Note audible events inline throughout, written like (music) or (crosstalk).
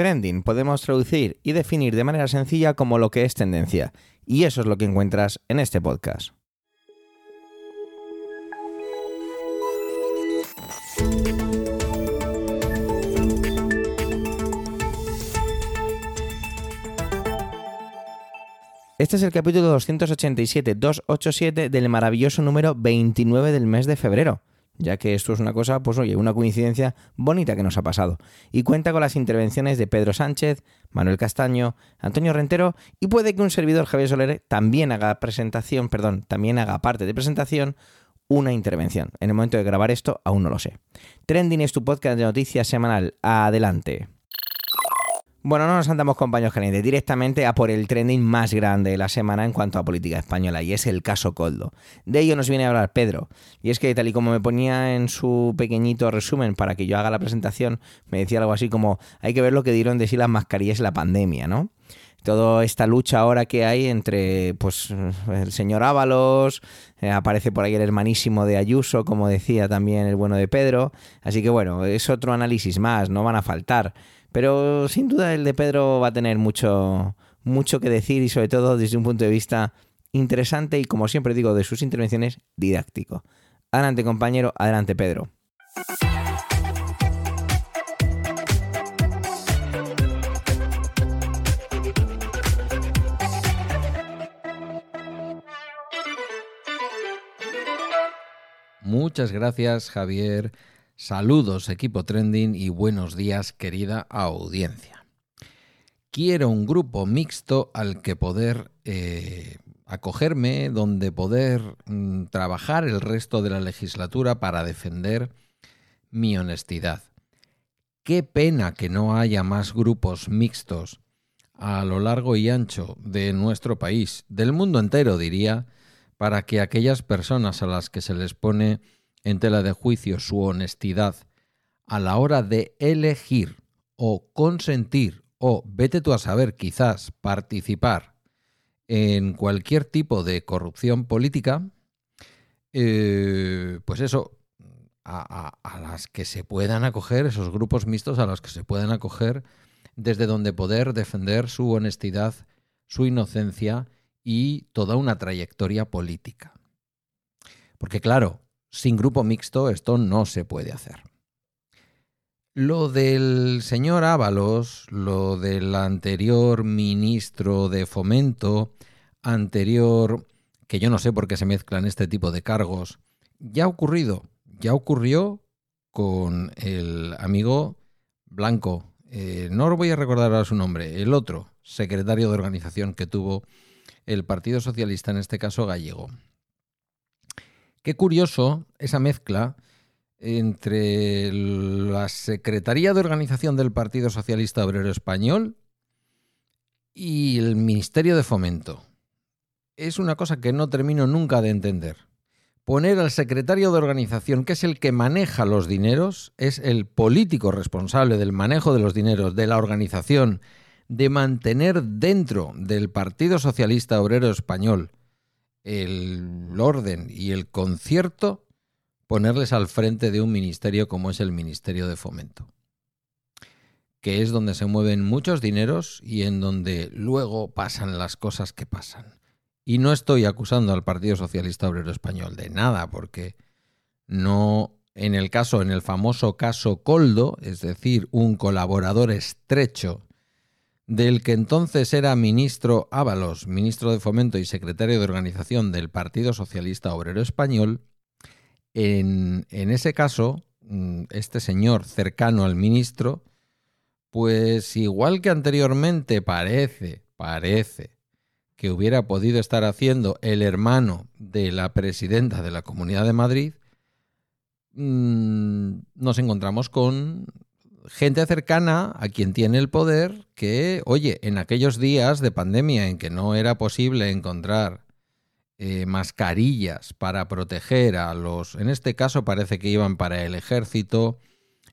Trending. Podemos traducir y definir de manera sencilla como lo que es tendencia, y eso es lo que encuentras en este podcast. Este es el capítulo 287-287 del maravilloso número 29 del mes de febrero, ya que esto es una cosa, pues oye, una coincidencia bonita que nos ha pasado. Y cuenta con las intervenciones de Pedro Sánchez, Manuel Castaño, Antonio Rentero y puede que un servidor Javier Soler también haga presentación, perdón, también haga parte de presentación una intervención. En el momento de grabar esto aún no lo sé. Trending es tu podcast de noticias semanal. Adelante. Bueno, no nos andamos compañeros calientes, directamente a por el trending más grande de la semana en cuanto a política española, y es el caso Coldo. De ello nos viene a hablar Pedro. Y es que, tal y como me ponía en su pequeñito resumen para que yo haga la presentación, me decía algo así como: hay que ver lo que dieron de sí las mascarillas en la pandemia, ¿no? toda esta lucha ahora que hay entre pues el señor Ábalos, eh, aparece por ahí el hermanísimo de Ayuso, como decía también el bueno de Pedro, así que bueno, es otro análisis más, no van a faltar. Pero sin duda el de Pedro va a tener mucho, mucho que decir y sobre todo desde un punto de vista interesante y como siempre digo de sus intervenciones didáctico. Adelante compañero, adelante Pedro. Muchas gracias Javier Saludos equipo trending y buenos días querida audiencia. Quiero un grupo mixto al que poder eh, acogerme, donde poder mm, trabajar el resto de la legislatura para defender mi honestidad. Qué pena que no haya más grupos mixtos a lo largo y ancho de nuestro país, del mundo entero diría, para que aquellas personas a las que se les pone en tela de juicio su honestidad a la hora de elegir o consentir o, vete tú a saber, quizás participar en cualquier tipo de corrupción política, eh, pues eso, a, a, las que se puedan acoger, esos grupos mixtos a los que se puedan acoger, desde donde poder defender su honestidad, su inocencia y toda una trayectoria política. Porque claro, sin grupo mixto esto no se puede hacer. Lo del señor Ábalos, lo del anterior ministro de Fomento, anterior, que yo no sé por qué se mezclan este tipo de cargos, ya ha ocurrido, ya ocurrió con el amigo Blanco. Eh, no voy a recordar ahora su nombre, el otro secretario de organización que tuvo el Partido Socialista, en este caso gallego. Qué curioso esa mezcla entre la Secretaría de Organización del Partido Socialista Obrero Español y el Ministerio de Fomento. Es una cosa que no termino nunca de entender. Poner al secretario de organización, que es el que maneja los dineros, es el político responsable del manejo de los dineros de la organización, de mantener dentro del Partido Socialista Obrero Español el orden y el concierto ponerles al frente de un ministerio como es el Ministerio de Fomento, que es donde se mueven muchos dineros y en donde luego pasan las cosas que pasan. Y no estoy acusando al Partido Socialista Obrero Español de nada, porque no en el caso, en el famoso caso Coldo, es decir, un colaborador estrecho del que entonces era ministro Ábalos, ministro de Fomento y secretario de organización del Partido Socialista Obrero Español, en, ese caso, mm, este señor cercano al ministro, pues igual que anteriormente parece, parece que hubiera podido estar haciendo el hermano de la presidenta de la Comunidad de Madrid, mm, nos encontramos con gente cercana a quien tiene el poder que, oye, en aquellos días de pandemia en que no era posible encontrar eh, mascarillas para proteger a los, en este caso parece que iban para el ejército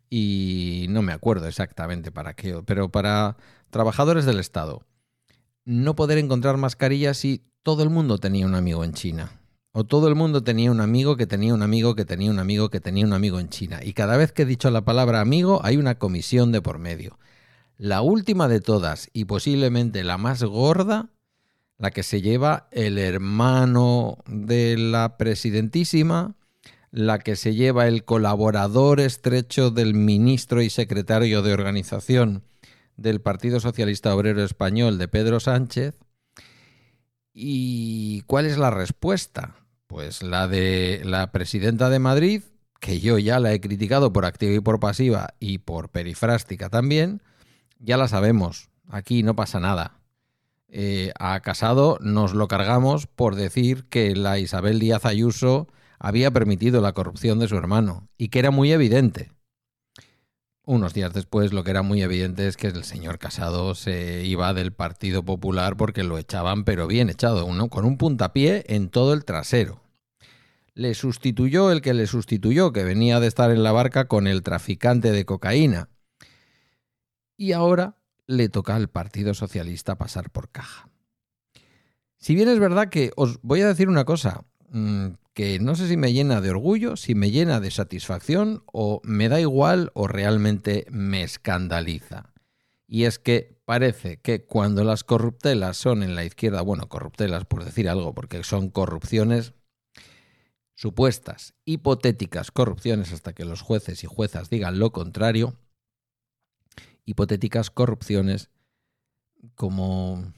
y no me acuerdo exactamente para qué, pero para trabajadores del Estado. No poder encontrar mascarillas si todo el mundo tenía un amigo en China. O todo el mundo tenía un amigo que tenía un amigo que tenía un amigo que tenía un amigo en China. Y cada vez que he dicho la palabra amigo hay una comisión de por medio. La última de todas y posiblemente la más gorda, la que se lleva el hermano de la presidentísima, la que se lleva el colaborador estrecho del ministro y secretario de organización del Partido Socialista Obrero Español de Pedro Sánchez. ¿Y cuál es la respuesta? Pues la de la presidenta de Madrid, que yo ya la he criticado por activa y por pasiva y por perifrástica también, ya la sabemos, aquí no pasa nada. Eh, a Casado nos lo cargamos por decir que la Isabel Díaz Ayuso había permitido la corrupción de su hermano y que era muy evidente. Unos días después lo que era muy evidente es que el señor Casado se iba del Partido Popular porque lo echaban, pero bien echado, uno, con un puntapié en todo el trasero. Le sustituyó el que le sustituyó, que venía de estar en la barca con el traficante de cocaína. Y ahora le toca al Partido Socialista pasar por caja. Si bien es verdad que os voy a decir una cosa, mm, que no sé si me llena de orgullo, si me llena de satisfacción o me da igual o realmente me escandaliza. Y es que parece que cuando las corruptelas son en la izquierda, bueno, corruptelas por decir algo, porque son corrupciones supuestas, hipotéticas corrupciones hasta que los jueces y juezas digan lo contrario, hipotéticas corrupciones como,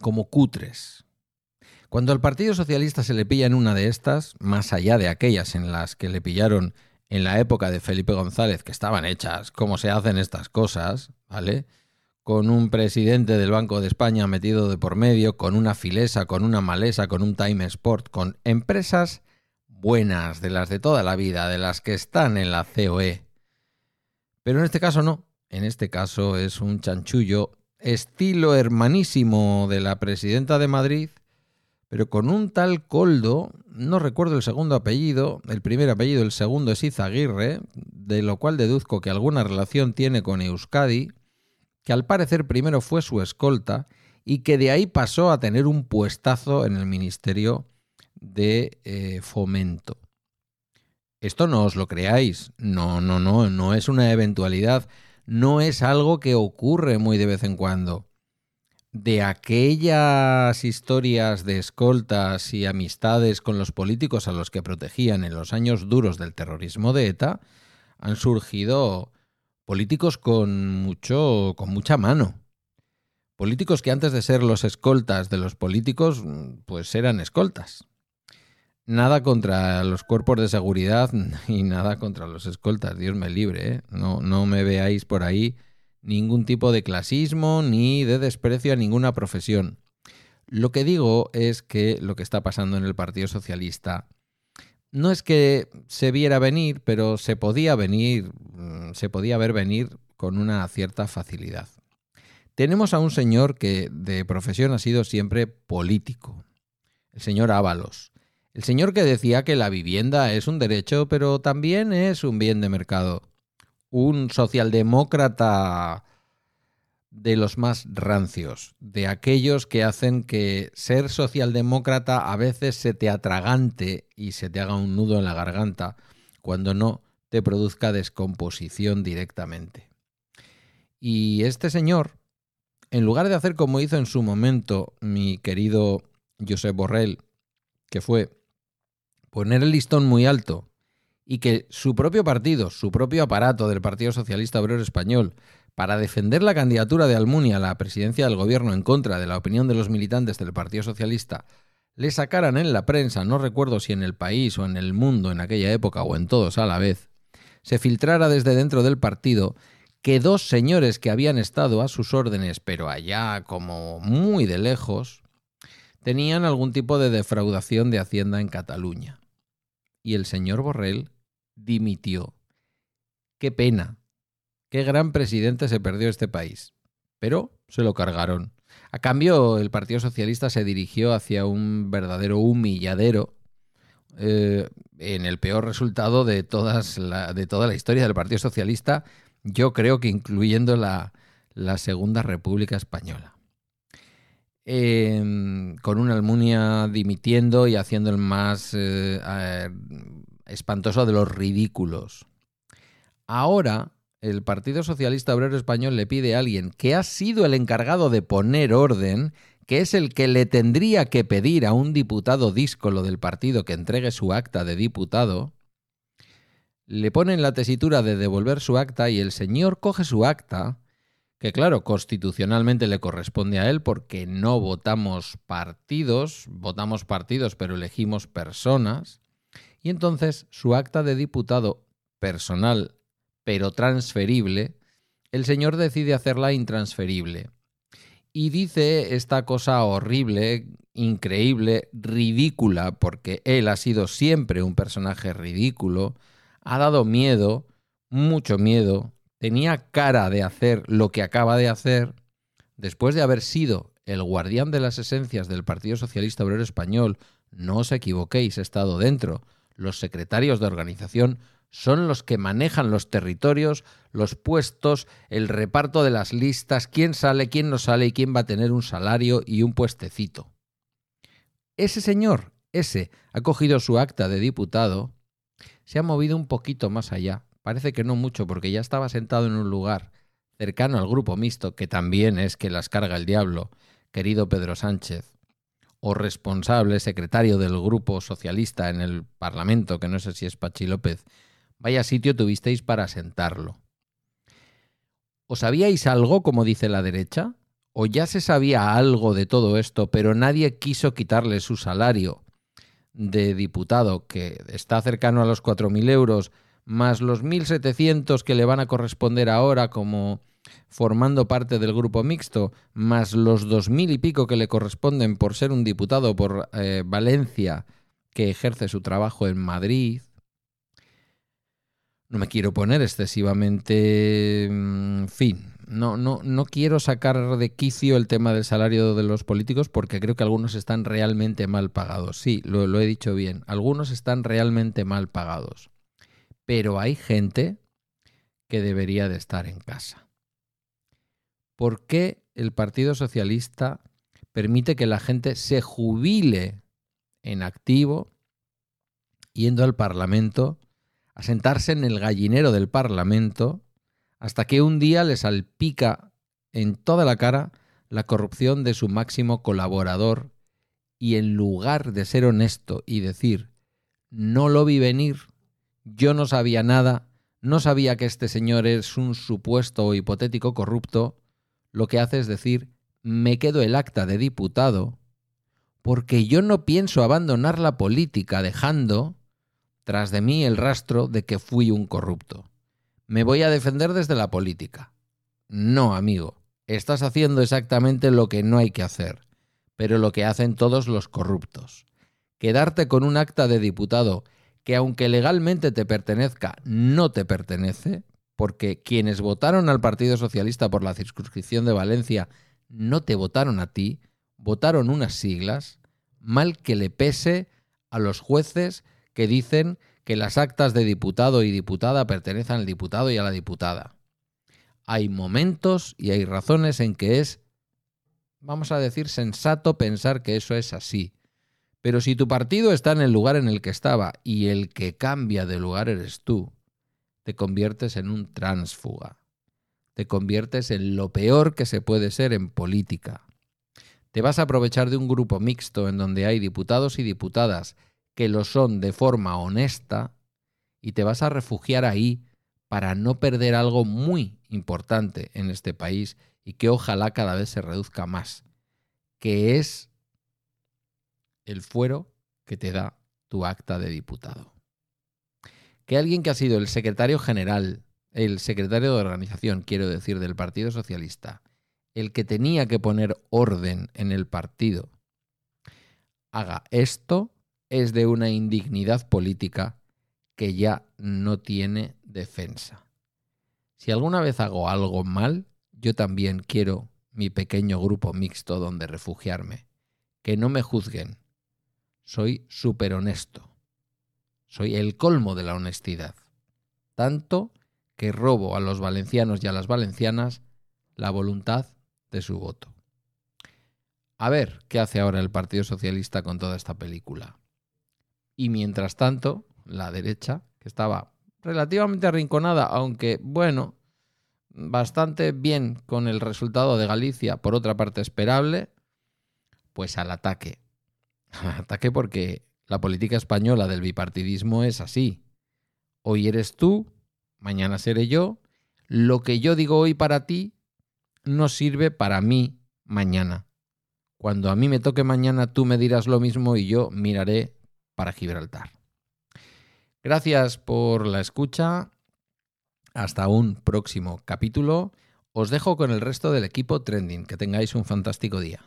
como cutres, cuando al Partido Socialista se le pilla en una de estas, más allá de aquellas en las que le pillaron en la época de Felipe González, que estaban hechas como se hacen estas cosas, ¿vale? Con un presidente del Banco de España metido de por medio, con una filesa, con una malesa, con un Time Sport, con empresas buenas, de las de toda la vida, de las que están en la COE. Pero en este caso no. En este caso es un chanchullo estilo hermanísimo de la presidenta de Madrid, pero con un tal Coldo, no recuerdo el segundo apellido, el primer apellido, el segundo es Izaguirre, de lo cual deduzco que alguna relación tiene con Euskadi, que al parecer primero fue su escolta y que de ahí pasó a tener un puestazo en el Ministerio de eh, Fomento. Esto no os lo creáis, no, no, no, no es una eventualidad, no es algo que ocurre muy de vez en cuando de aquellas historias de escoltas y amistades con los políticos a los que protegían en los años duros del terrorismo de ETA, han surgido políticos con mucho con mucha mano. Políticos que antes de ser los escoltas de los políticos, pues eran escoltas. Nada contra los cuerpos de seguridad (laughs) y nada contra los escoltas, Dios me libre, ¿eh? no, no me veáis por ahí ningún tipo de clasismo ni de desprecio a ninguna profesión. Lo que digo es que lo que está pasando en el Partido Socialista no es que se viera venir, pero se podía venir, mm, se podía ver venir con una cierta facilidad. Tenemos a un señor que de profesión ha sido siempre político, el señor Ábalos. El señor que decía que la vivienda es un derecho, pero también es un bien de mercado un socialdemócrata de los más rancios, de aquellos que hacen que ser socialdemócrata a veces se te atragante y se te haga un nudo en la garganta, cuando no te produzca descomposición directamente. Y este señor, en lugar de hacer como hizo en su momento mi querido José Borrell, que fue poner el listón muy alto y que su propio partido, su propio aparato del Partido Socialista Obrero Español, para defender la candidatura de Almunia a la presidencia del gobierno en contra de la opinión de los militantes del Partido Socialista, le sacaran en la prensa, no recuerdo si en el país o en el mundo en aquella época o en todos a la vez, se filtrara desde dentro del partido que dos señores que habían estado a sus órdenes, pero allá como muy de lejos, tenían algún tipo de defraudación de Hacienda en Cataluña. Y el señor Borrell dimitió. Qué pena. Qué gran presidente se perdió este país. Pero se lo cargaron. A cambio, el Partido Socialista se dirigió hacia un verdadero humilladero eh, en el peor resultado de, todas de toda la historia del Partido Socialista, yo creo que incluyendo la, Segunda República Española. Em, con una Almunia dimitiendo y haciendo el más eh, espantoso de los ridículos. Ahora el Partido Socialista Obrero Español le pide a alguien que ha sido el encargado de poner orden, que es el que le tendría que pedir a un diputado díscolo del partido que entregue su acta de diputado, le ponen la tesitura de devolver su acta y el señor coge su acta, que claro, constitucionalmente le corresponde a él porque no votamos partidos, votamos partidos pero elegimos personas, y entonces su acta de diputado personal pero transferible, el señor decide hacerla intransferible. Y dice esta cosa horrible, increíble, ridícula, porque él ha sido siempre un personaje ridículo, ha dado miedo, mucho miedo, tenía cara de hacer lo que acaba de hacer, después de haber sido el guardián de las esencias del Partido Socialista Obrero Español, no os equivoquéis, he estado dentro, los secretarios de organización son los que manejan los territorios, los puestos, el reparto de las listas, quién sale, quién no sale y quién va a tener un salario y un puestecito. Ese señor, ese, ha cogido su acta de diputado, se ha movido un poquito más allá, parece que no mucho porque ya estaba sentado en un lugar cercano al grupo mixto, que también es que las carga el diablo, querido Pedro Sánchez, o responsable secretario del grupo socialista en el Parlamento, que no sé si es Pachi López, Vaya sitio tuvisteis para sentarlo. ¿Os sabíais algo, como dice la derecha? ¿O ya se sabía algo de todo esto, pero nadie quiso quitarle su salario de diputado, que está cercano a los 4.000 euros, más los 1.700 que le van a corresponder ahora como formando parte del grupo mixto, más los 2.000 y pico que le corresponden por ser un diputado por eh, Valencia que ejerce su trabajo en Madrid, no me quiero poner excesivamente, en mm, fin, no, no, no quiero sacar de quicio el tema del salario de los políticos porque creo que algunos están realmente mal pagados. Sí, lo, lo he dicho bien, algunos están realmente mal pagados. Pero hay gente que debería de estar en casa. ¿Por qué el Partido Socialista permite que la gente se jubile en activo yendo al Parlamento a sentarse en el gallinero del Parlamento hasta que un día le salpica en toda la cara la corrupción de su máximo colaborador y en lugar de ser honesto y decir, no lo vi venir, yo no sabía nada, no sabía que este señor es un supuesto o hipotético corrupto, lo que hace es decir, me quedo el acta de diputado, porque yo no pienso abandonar la política dejando tras de mí el rastro de que fui un corrupto. Me voy a defender desde la política. No, amigo, estás haciendo exactamente lo que no hay que hacer, pero lo que hacen todos los corruptos. Quedarte con un acta de diputado que aunque legalmente te pertenezca, no te pertenece, porque quienes votaron al Partido Socialista por la circunscripción de Valencia no te votaron a ti, votaron unas siglas, mal que le pese a los jueces que dicen que las actas de diputado y diputada pertenecen al diputado y a la diputada. Hay momentos y hay razones en que es, vamos a decir, sensato pensar que eso es así. Pero si tu partido está en el lugar en el que estaba y el que cambia de lugar eres tú, te conviertes en un tránsfuga. Te conviertes en lo peor que se puede ser en política. Te vas a aprovechar de un grupo mixto en donde hay diputados y diputadas que lo son de forma honesta y te vas a refugiar ahí para no perder algo muy importante en este país y que ojalá cada vez se reduzca más, que es el fuero que te da tu acta de diputado. Que alguien que ha sido el secretario general, el secretario de organización, quiero decir, del Partido Socialista, el que tenía que poner orden en el partido, haga esto, es de una indignidad política que ya no tiene defensa. Si alguna vez hago algo mal, yo también quiero mi pequeño grupo mixto donde refugiarme. Que no me juzguen. Soy súper honesto. Soy el colmo de la honestidad. Tanto que robo a los valencianos y a las valencianas la voluntad de su voto. A ver qué hace ahora el Partido Socialista con toda esta película. Y mientras tanto, la derecha, que estaba relativamente arrinconada, aunque bueno, bastante bien con el resultado de Galicia, por otra parte esperable, pues al ataque. (laughs) Al ataque porque la política española del bipartidismo es así. Hoy eres tú, mañana seré yo. Lo que yo digo hoy para ti no sirve para mí mañana. Cuando a mí me toque mañana tú me dirás lo mismo y yo miraré para Gibraltar. Gracias por la escucha. Hasta un próximo capítulo. Os dejo con el resto del equipo Trending. Que tengáis un fantástico día.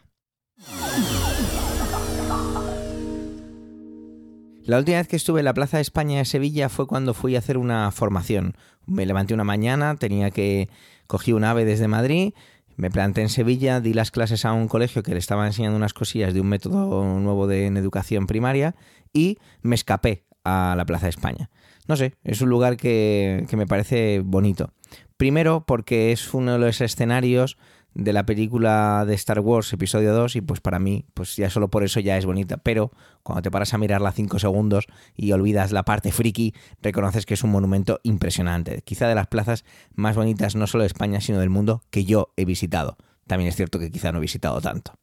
La última vez que estuve en la Plaza de España de Sevilla fue cuando fui a hacer una formación. Me levanté una mañana, tenía que cogí un ave desde Madrid, me planté en Sevilla, di las clases a un colegio que le estaba enseñando unas cosillas de un método nuevo de en educación primaria y me escapé a la Plaza de España. No sé, es un lugar que, que me parece bonito. Primero porque es uno de los escenarios de la película de Star Wars episodio 2 y pues para mí pues ya solo por eso ya es bonita, pero cuando te paras a mirarla 5 segundos y olvidas la parte friki, reconoces que es un monumento impresionante, quizá de las plazas más bonitas no solo de España sino del mundo que yo he visitado. También es cierto que quizá no he visitado tanto.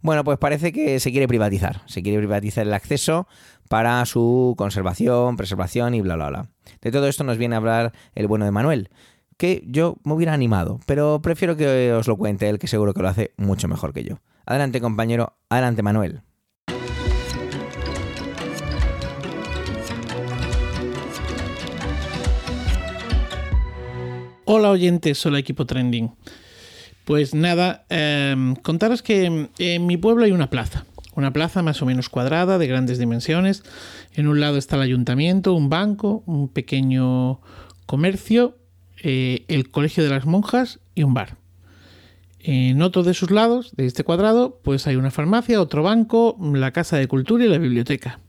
Bueno, pues parece que se quiere privatizar, se quiere privatizar el acceso para su conservación, preservación y bla bla bla. De todo esto nos viene a hablar el bueno de Manuel, que yo me hubiera animado, pero prefiero que os lo cuente él, que seguro que lo hace mucho mejor que yo. Adelante compañero, adelante Manuel. Hola oyentes, hola equipo trending. Pues nada, em, contaros que en mi pueblo hay una plaza, una plaza más o menos cuadrada, de grandes dimensiones. En un lado está el ayuntamiento, un banco, un pequeño comercio eh, el Colegio de las Monjas y un bar. En otro de sus lados, de este cuadrado, pues hay una farmacia, otro banco, la Casa de Cultura y la biblioteca.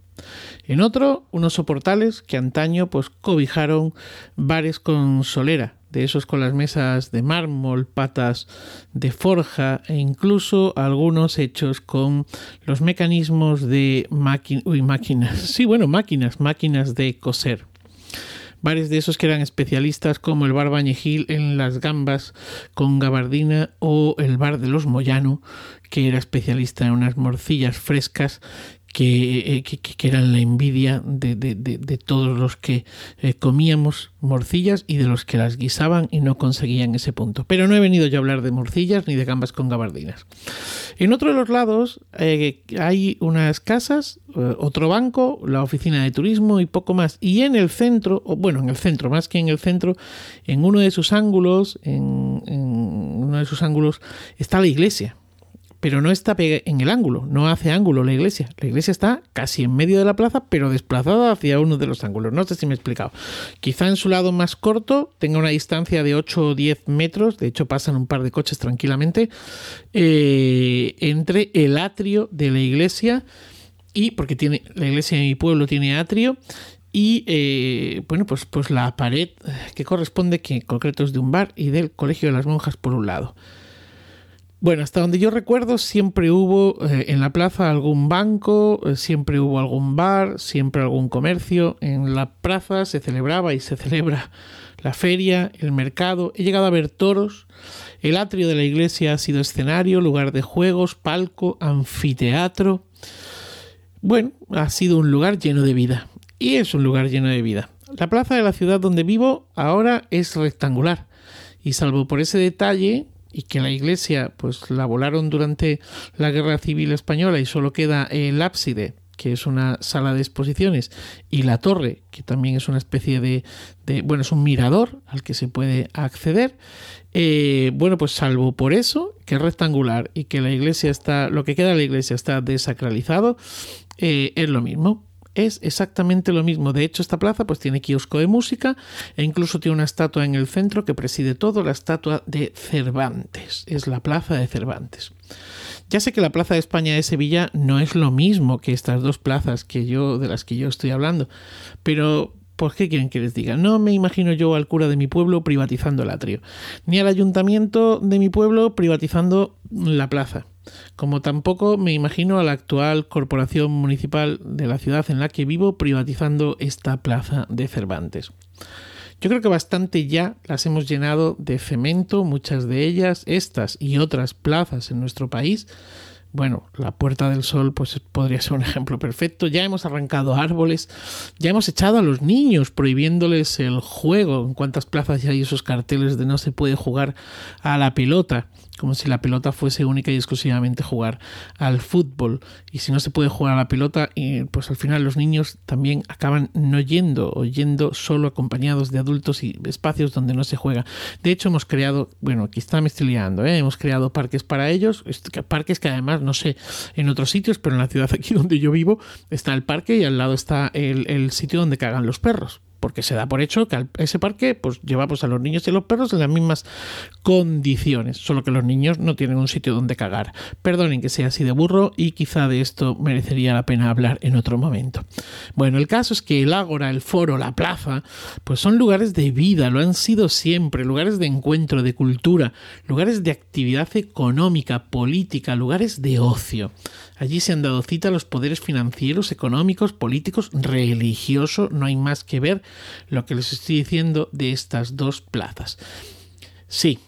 En otro, unos soportales que antaño pues cobijaron bares con solera, de esos con las mesas de mármol, patas de forja e incluso algunos hechos con los mecanismos de máquinas. (laughs) Sí, bueno, máquinas, máquinas de coser bares de esos que eran especialistas como el bar Bañegil en las gambas con gabardina o el bar de los Moyano que era especialista en unas morcillas frescas que, eh, eran la envidia de, todos los que eh, comíamos morcillas y de los que las guisaban y no conseguían ese punto. Pero no he venido yo a hablar de morcillas ni de gambas con gabardinas. En otro de los lados eh, hay unas casas, otro banco, la oficina de turismo y poco más. Y en el centro, o bueno, en el centro, más que en el centro, en uno de sus ángulos, en uno de sus ángulos está la iglesia pero no está en el ángulo, no hace ángulo la iglesia. La iglesia está casi en medio de la plaza, pero desplazada hacia uno de los ángulos. No sé si me he explicado. Quizá en su lado más corto tenga una distancia de 8 o 10 metros, de hecho pasan un par de coches tranquilamente, eh, entre el atrio de la iglesia y, porque tiene, la iglesia de mi pueblo tiene atrio, y eh, bueno, pues, pues la pared que corresponde, que en concreto es de un bar y del Colegio de las Monjas por un lado. Bueno, hasta donde yo recuerdo siempre hubo eh, en la plaza algún banco, eh, siempre hubo algún bar, siempre algún comercio. En la plaza se celebraba y se (laughs) celebra la feria, el mercado. He llegado a ver toros. El atrio de la iglesia ha sido escenario, lugar de juegos, palco, anfiteatro. Bueno, ha sido un lugar lleno de vida. Y es un lugar lleno de vida. La plaza de la ciudad donde vivo ahora es rectangular. Y salvo por ese detalle, y que la iglesia pues la volaron durante la guerra civil española y solo queda el ábside que es una sala de exposiciones, y la torre, que también es una especie de, bueno, es un mirador al que se puede acceder. Eh, bueno, pues salvo por eso, que es rectangular y que la iglesia está, lo que queda de la iglesia está desacralizado, eh, es lo mismo es exactamente lo mismo. De hecho, esta plaza pues tiene kiosco de música e incluso tiene una estatua en el centro que preside todo, la estatua de Cervantes. Es la plaza de Cervantes. Ya sé que la Plaza de España de Sevilla no es lo mismo que estas dos plazas que yo de las que yo estoy hablando, pero ¿Por qué quieren que les diga? No me imagino yo al cura de mi pueblo privatizando el atrio, ni al ayuntamiento de mi pueblo privatizando la plaza como tampoco me imagino a la actual corporación municipal de la ciudad en la que vivo privatizando esta plaza de Cervantes. Yo creo que bastante ya las hemos llenado de cemento, muchas de ellas, estas y otras plazas en nuestro país bueno, la Puerta del Sol pues podría ser un ejemplo perfecto. Ya hemos arrancado árboles, ya hemos echado a los niños prohibiéndoles el juego. En cuántas plazas ya hay esos carteles de no se puede jugar a la pelota como si la pelota fuese única y exclusivamente jugar al fútbol. Y si no se puede jugar a la pelota, pues al final los niños también acaban no yendo o yendo solo acompañados de adultos y espacios donde no se juega. De hecho, hemos creado, bueno, quizá me estoy liando, ¿eh? hemos creado parques para ellos, parques que además, no sé, en otros sitios, pero en la ciudad aquí (laughs) donde yo vivo está el parque y al lado está el, el sitio donde cagan los perros porque se da por hecho que ese parque pues lleva pues, a los niños y a los perros en las mismas condiciones, solo que los niños no tienen un sitio donde cagar. Perdonen que sea así de burro y quizá de esto merecería la pena hablar en otro momento. Bueno, el caso es que el ágora, el foro, la plaza, pues son lugares de vida, lo han sido siempre, lugares de encuentro, de cultura, lugares de actividad económica, política, lugares de ocio. Allí se han dado cita los poderes financieros, económicos, políticos, religiosos, no hay más que ver lo que les estoy diciendo de estas dos plazas. Sí,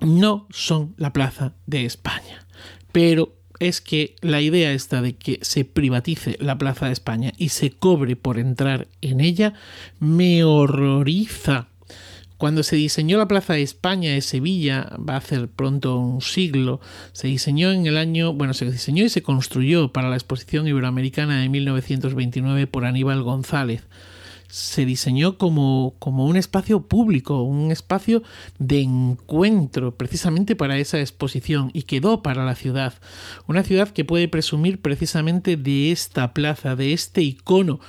no son la plaza de España, pero es que la idea esta de que se privatice la Plaza de España y se cobre por entrar en ella me horroriza cuando se diseñó la Plaza de España de Sevilla, va a hacer pronto un siglo, se diseñó en el año, bueno, se diseñó y se construyó para la Exposición Iberoamericana de 1929 por Aníbal González se diseñó como, como, un espacio público, un espacio de encuentro precisamente para esa exposición y quedó para la ciudad. Una ciudad que puede presumir precisamente de esta plaza, de este icono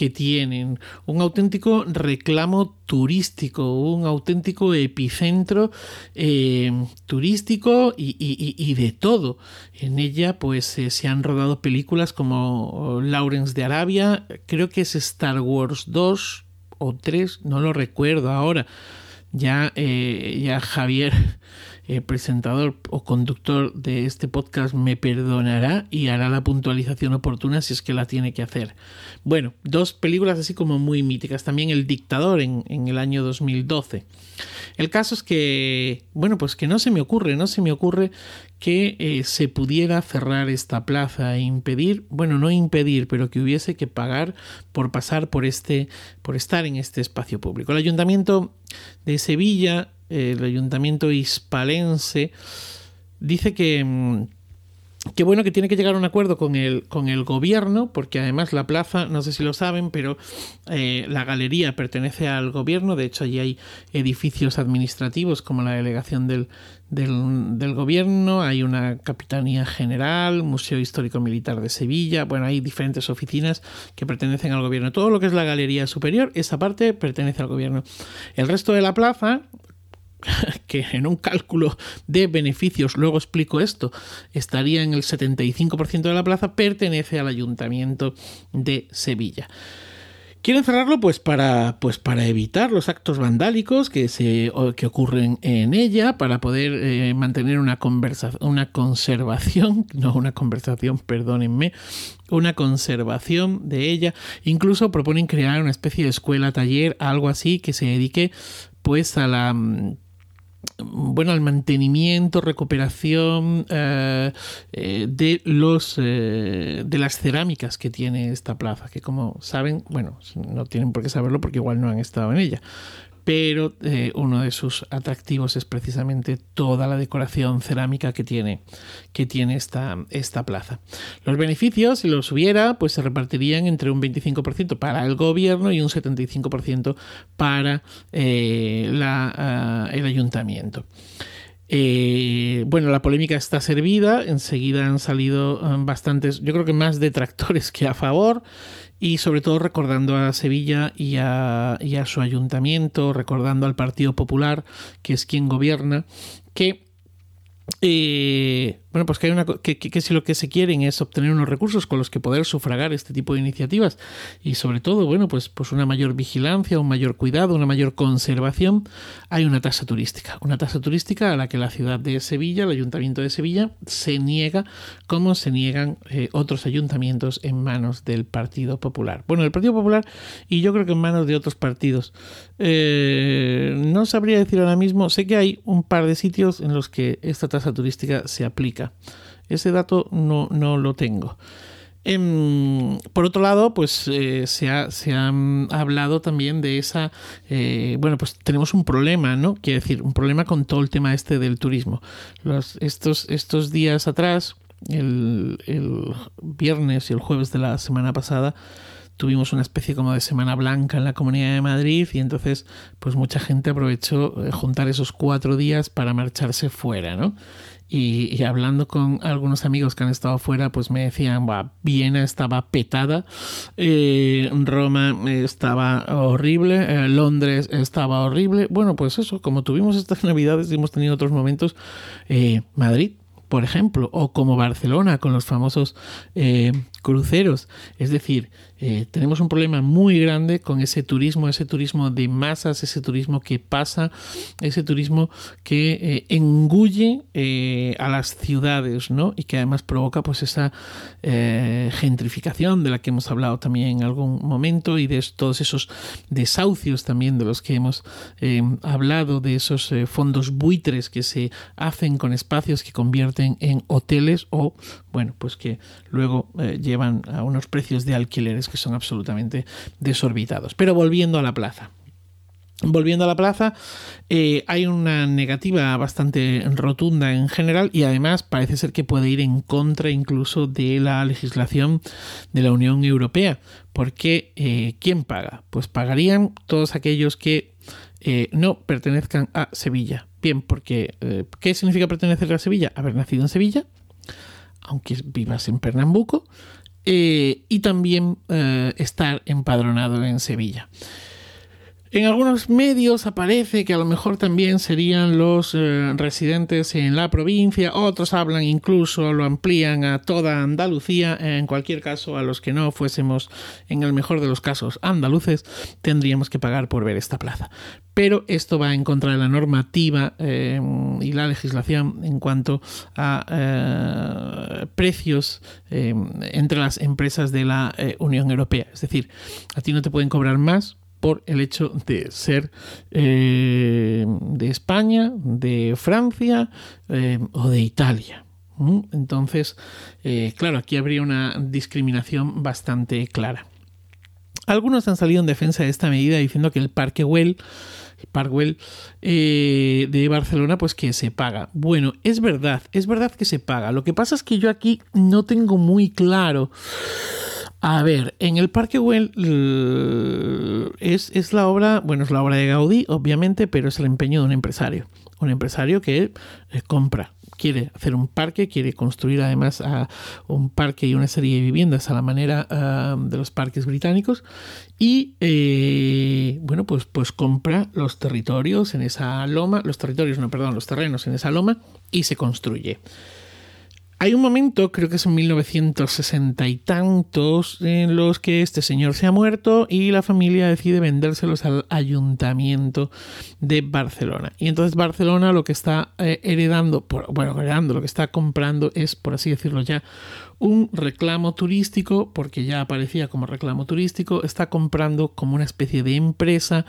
que tienen, un auténtico reclamo turístico, un auténtico epicentro eh, turístico y, de todo. En ella pues eh, se han rodado películas como Lawrence de Arabia, creo que es Star Wars 2 o 3, no lo recuerdo ahora. Ya, eh, ya Javier presentador o conductor de este podcast me perdonará y hará la puntualización oportuna si es que la tiene que hacer. Bueno, dos películas así como muy míticas. También El Dictador en, el año 2012. El caso es que, bueno, pues que no se me ocurre, no se me ocurre que eh, se pudiera cerrar esta plaza e impedir, bueno, no impedir, pero que hubiese que pagar por pasar por este, por estar en este espacio público. El Ayuntamiento de Sevilla el ayuntamiento hispalense, dice que, mm, que bueno que tiene que llegar a un acuerdo con el, con el gobierno, porque además la plaza, no sé si lo saben, pero eh, la galería pertenece al gobierno, de hecho allí hay edificios administrativos como la delegación del, del, del, gobierno, hay una Capitanía General, Museo Histórico Militar de Sevilla, bueno, hay diferentes oficinas que pertenecen al gobierno. Todo lo que es la galería superior, esa parte pertenece al gobierno. El resto de la plaza, (laughs) que en un cálculo de beneficios, luego explico esto, estaría en el 75% de la plaza, pertenece al ayuntamiento de Sevilla. Quieren cerrarlo pues para, pues para evitar los actos vandálicos que, se, que ocurren en ella, para poder eh, mantener una, una conservación, (laughs) no una conversación, perdónenme, una conservación de ella. Incluso proponen crear una especie de escuela, taller, algo así que se dedique pues a la mm, bueno, al mantenimiento, recuperación eh, eh, de los eh, de las cerámicas que tiene esta plaza, que como saben, bueno, no tienen por qué saberlo porque igual no han estado en ella, pero eh, uno de sus atractivos es precisamente toda la decoración cerámica que tiene, que tiene esta, esta plaza. Los beneficios, si los hubiera, pues se repartirían entre un 25% para el gobierno y un 75% para eh, la, el ayuntamiento. Eh, bueno, la polémica está servida, enseguida han salido bastantes, yo creo que más detractores que a favor y sobre todo recordando a Sevilla y a, su ayuntamiento, recordando al Partido Popular, que es quien gobierna, que eh, bueno, pues que, hay una, que, que, si lo que se quieren es obtener unos recursos con los que poder sufragar este tipo de iniciativas y sobre todo, bueno, pues, pues una mayor vigilancia, un mayor cuidado, una mayor conservación, hay una tasa turística. Una tasa turística a la que la ciudad de Sevilla, el ayuntamiento de Sevilla, se niega como se niegan eh, otros ayuntamientos en manos del Partido Popular. Bueno, el Partido Popular y yo creo que en manos de otros partidos. Eh, no sabría decir ahora mismo, sé que hay un par de sitios en los que esta tasa turística se aplica ese dato no, no lo tengo. Em, por otro lado, pues eh, se, ha, se hablado también de esa. Eh, bueno, pues tenemos un problema, ¿no? Quiero decir, un problema con todo el tema este del turismo. Estos, estos días atrás, el, el viernes y el jueves de la semana pasada, tuvimos una especie como de semana blanca en la Comunidad de Madrid y entonces pues mucha gente aprovechó eh, juntar esos cuatro días para marcharse fuera, ¿no? Y, hablando con algunos amigos que han estado fuera, pues me decían, Viena estaba petada, eh, Roma estaba horrible, eh, Londres estaba horrible. Bueno, pues eso, como tuvimos estas (laughs) navidades hemos tenido otros momentos, eh, Madrid por ejemplo, o como Barcelona con los famosos cruceros. Es decir, eh, tenemos un problema muy grande con ese turismo, ese turismo de masas, ese turismo que pasa, ese turismo que eh, engulle eh, a las ciudades, ¿no? Y que además provoca pues esa gentrificación de la que hemos hablado también en algún momento y de todos esos desahucios también de los que hemos hablado, de esos fondos buitres que se hacen con espacios que convierten en hoteles o, bueno, pues que luego llevan a unos precios de alquileres que son absolutamente desorbitados. Pero volviendo a la plaza. Volviendo a la plaza, eh, hay una negativa bastante rotunda en general y además parece ser que puede ir en contra incluso de la legislación de la Unión Europea. Porque eh, ¿quién paga? Pues pagarían todos aquellos que eh, no pertenezcan a Sevilla. Bien, porque ¿qué significa pertenecer a Sevilla? Haber nacido en Sevilla, aunque vivas en Pernambuco, eh, y también eh, estar empadronado en Sevilla. En algunos medios aparece que a lo mejor también serían los eh, residentes en la provincia, otros hablan incluso, lo amplían a toda Andalucía, en cualquier caso a los que no fuésemos, en el mejor de los casos, andaluces, tendríamos que pagar por ver esta plaza. Pero esto va en contra de la normativa eh, y la legislación en cuanto a eh, precios entre las empresas de la Unión Europea. Es decir, a ti no te pueden cobrar más por el hecho de ser eh, de España, de Francia eh, o de Italia. Entonces, eh, claro, aquí habría una discriminación bastante clara. Algunos han salido en defensa de esta medida diciendo que el Parque Well, el de Barcelona, pues que se paga. Bueno, es verdad, es verdad que se paga. Lo que pasa es que yo aquí no tengo muy claro a ver, en el Parque Güell es, es, la obra, bueno, es la obra de Gaudí, obviamente, pero es el empeño de un empresario. Un empresario que eh, compra, quiere hacer un parque, quiere construir además un parque y una serie de viviendas a la manera de los parques británicos y eh, bueno pues pues compra los territorios en esa loma, los territorios no perdón, los terrenos en esa loma y se construye. Hay un momento, creo que es en 1960 y tantos, en los que este señor se ha muerto y la familia decide vendérselos al ayuntamiento de Barcelona. Y entonces Barcelona lo que está eh, heredando, bueno, heredando, lo que está comprando es, por así decirlo ya, un reclamo turístico, porque ya aparecía como reclamo turístico, está comprando como una especie de empresa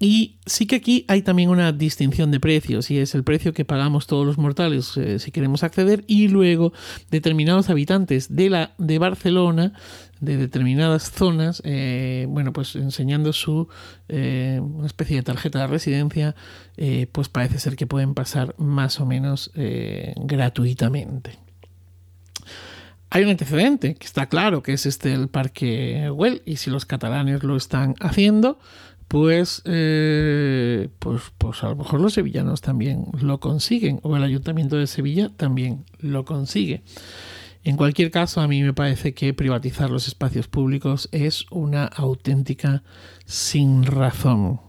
y sí que aquí hay también una distinción de precios y es el precio que pagamos todos los mortales eh, si queremos acceder y luego determinados habitantes de, la, de Barcelona, de determinadas zonas, eh, bueno, pues enseñando su eh, una especie de tarjeta de residencia, pues parece ser que pueden pasar más o menos gratuitamente. Hay un antecedente que está claro, que es este el Parque Güell, y si los catalanes lo están haciendo, pues, eh, pues, pues a lo mejor los sevillanos también lo consiguen, o el ayuntamiento de Sevilla también lo consigue. En cualquier caso, a mí me parece que privatizar los espacios públicos es una auténtica sin razón.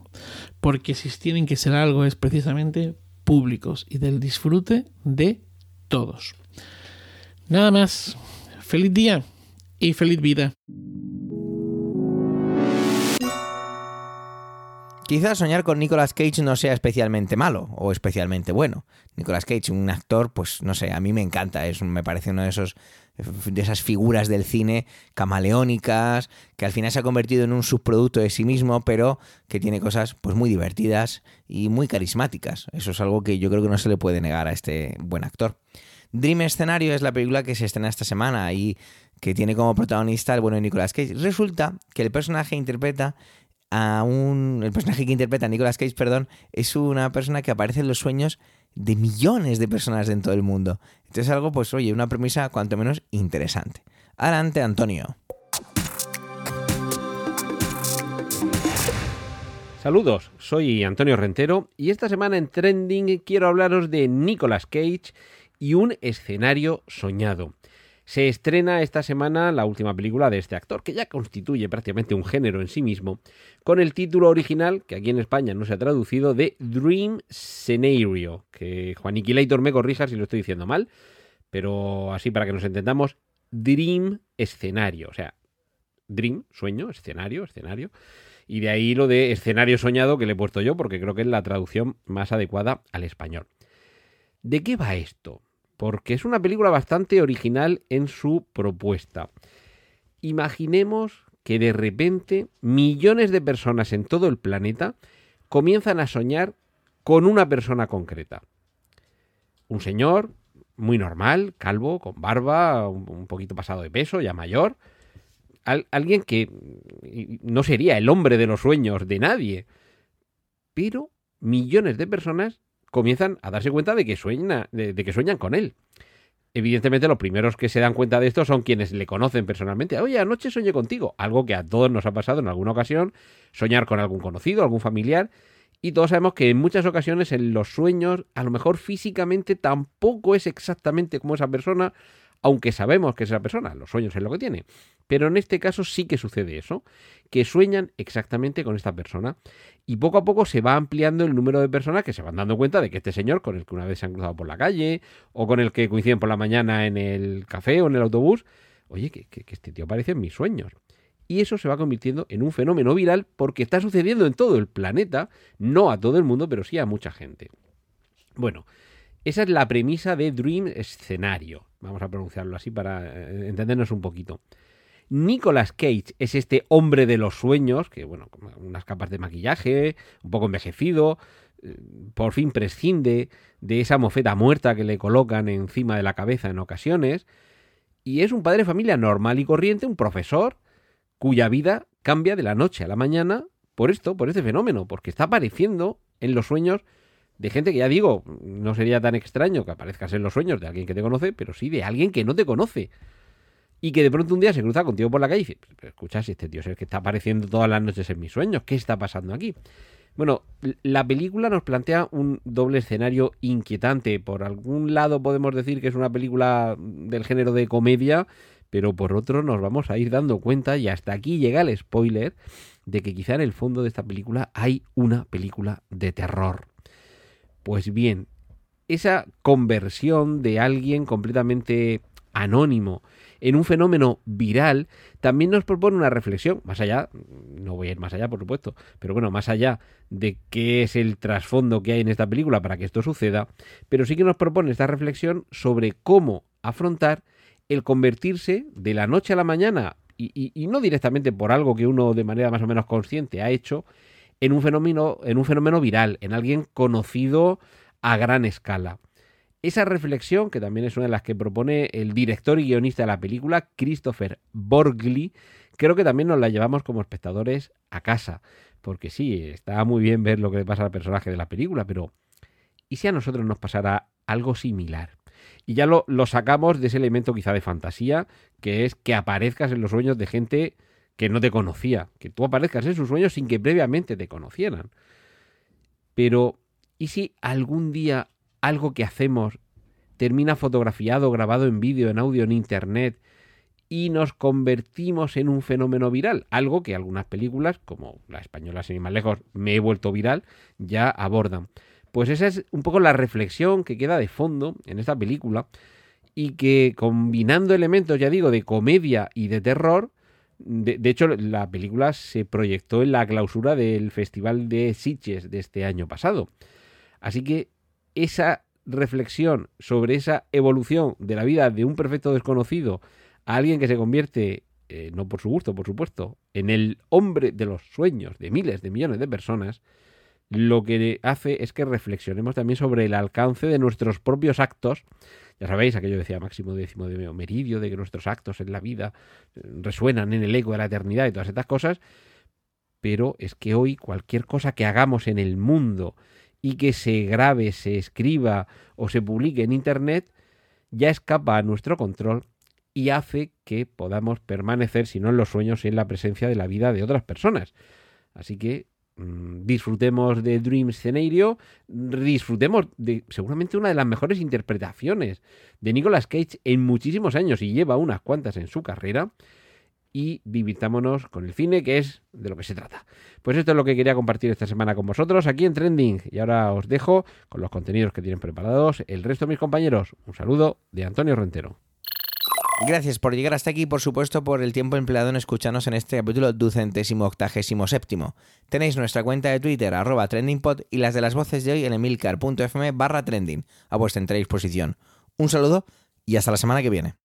Porque si tienen que ser algo es precisamente públicos y del disfrute de todos. Nada más. Feliz día y feliz vida. Quizás soñar con Nicolas Cage no sea especialmente malo o especialmente bueno. Nicolas Cage, un actor, pues no sé, a mí me encanta, es, me parece uno de esos de esas figuras del cine camaleónicas, que al final se ha convertido en un subproducto de sí mismo, pero que tiene cosas pues muy divertidas y muy carismáticas. Eso es algo que yo creo que no se le puede negar a este buen actor. Dream Escenario es la película que se estrena esta semana y que tiene como protagonista el bueno Nicolas Cage. Resulta que el personaje interpreta a un. El personaje que interpreta Nicolas Cage, perdón, es una persona que aparece en los sueños de millones de personas en todo el mundo. Entonces, algo, pues, oye, una premisa cuanto menos interesante. Adelante, Antonio. Saludos, soy Antonio Rentero y esta semana en Trending quiero hablaros de Nicolas Cage y un escenario soñado. Se estrena esta semana la última película de este actor, que ya constituye prácticamente un género en sí mismo, con el título original, que aquí en España no se ha traducido, de Dream Scenario, que Juaniquilator me corrija si lo estoy diciendo mal, pero así para que nos entendamos, Dream Escenario, o sea, Dream, sueño, escenario, escenario, y de ahí lo de escenario soñado que le he puesto yo, porque creo que es la traducción más adecuada al español. ¿De qué va esto? Porque es una película bastante original en su propuesta. Imaginemos que de repente millones de personas en todo el planeta comienzan a soñar con una persona concreta. Un señor muy normal, calvo, con barba, un poquito pasado de peso, ya mayor. alguien que no sería el hombre de los sueños de nadie. Pero millones de personas comienzan a darse cuenta de que, de, que sueñan con él. Evidentemente, los primeros que se dan cuenta de esto son quienes le conocen personalmente. Oye, anoche soñé contigo. Algo que a todos nos ha pasado en alguna ocasión, soñar con algún conocido, algún familiar. Y todos sabemos que en muchas ocasiones en los sueños, a lo mejor físicamente tampoco es exactamente como esa persona, aunque sabemos que es esa persona, los sueños es lo que tiene. Pero en este caso sí que sucede eso, que sueñan exactamente con esta persona. Y poco a poco se va ampliando el número de personas que se van dando cuenta de que este señor, con el que una vez se han cruzado por la calle, o con el que coinciden por la mañana en el café o en el autobús, oye, que, este tío aparece en mis sueños. Y eso se va convirtiendo en un fenómeno viral porque está sucediendo en todo el planeta, no a todo el mundo, pero sí a mucha gente. Bueno, esa es la premisa de Dream Escenario. Vamos a pronunciarlo así para eh, entendernos un poquito. Nicolas Cage es este hombre de los sueños, que bueno, unas capas de maquillaje, un poco envejecido, eh, por fin prescinde de esa mofeta muerta que le colocan encima de la cabeza en ocasiones, y es un padre de familia normal y corriente, un profesor, cuya vida cambia de la noche a la mañana por esto, por este fenómeno, porque está apareciendo en los sueños de gente que ya digo, no sería tan extraño que aparezcas en los sueños de alguien que te conoce, pero sí de alguien que no te conoce. Y que de pronto un día se cruza contigo por la calle y dice, escucha, si este tío es el que está apareciendo todas las noches en mis sueños, ¿qué está pasando aquí? Bueno, la película nos plantea un doble escenario inquietante. Por algún lado podemos decir que es una película del género de comedia, pero por otro nos vamos a ir dando cuenta, y hasta aquí llega el spoiler, de que quizá en el fondo de esta película hay una película de terror. Pues bien, esa conversión de alguien completamente anónimo en un fenómeno viral también nos propone una reflexión, más allá, no voy a ir más allá por supuesto, pero bueno, más allá de qué es el trasfondo que hay en esta película para que esto suceda, pero sí que nos propone esta reflexión sobre cómo afrontar el convertirse de la noche a la mañana y, y no directamente por algo que uno de manera más o menos consciente ha hecho, en un fenómeno, en un fenómeno viral, en alguien conocido a gran escala. Esa reflexión, que también es una de las que propone el director y guionista de la película, Christopher Borgli, creo que también nos la llevamos como espectadores a casa. Porque sí, está muy bien ver lo que le pasa al personaje de la película, pero ¿y si a nosotros nos pasara algo similar? Y ya lo, lo sacamos de ese elemento quizá de fantasía, que es que aparezcas en los sueños de gente que no te conocía, que tú aparezcas en sus sueños sin que previamente te conocieran. Pero, ¿y si algún día algo que hacemos termina fotografiado, grabado en vídeo, en audio, en internet y nos convertimos en un fenómeno viral? Algo que algunas películas, como la española sin ir más lejos, me he vuelto viral, ya abordan. Pues esa es un poco la reflexión que queda de fondo en esta película y que combinando elementos, ya digo, de comedia y de terror, de, hecho la película se proyectó en la clausura del Festival de Sitges de este año pasado. Así que esa reflexión sobre esa evolución de la vida de un perfecto desconocido a alguien que se convierte, eh, no por su gusto, por supuesto, en el hombre de los sueños de miles de millones de personas, lo que hace es que reflexionemos también sobre el alcance de nuestros propios actos. Ya sabéis, aquello decía Máximo Décimo de Meridio, de que nuestros actos en la vida eh, resuenan en el eco de la eternidad y todas estas cosas. Pero es que hoy cualquier cosa que hagamos en el mundo y que se grabe, se escriba o se publique en Internet, ya escapa a nuestro control y hace que podamos permanecer, si no en los sueños, en la presencia de la vida de otras personas. Así que disfrutemos de Dream Scenario, disfrutemos de seguramente una de las mejores interpretaciones de Nicolas Cage en muchísimos años y lleva unas cuantas en su carrera y divirtámonos con el cine, que es de lo que se trata. Pues esto es lo que quería compartir esta semana con vosotros aquí en Trending. Y ahora os dejo con los contenidos que tienen preparados el resto de mis compañeros. Un saludo de Antonio Rentero. Gracias por llegar hasta aquí y por supuesto por el tiempo empleado en escucharnos en este capítulo ducentésimo octagésimo séptimo. Tenéis nuestra cuenta de Twitter arroba trendingpod y las de las voces de hoy en emilcar.fm barra trending a vuestra entera disposición. Un saludo y hasta la semana que viene.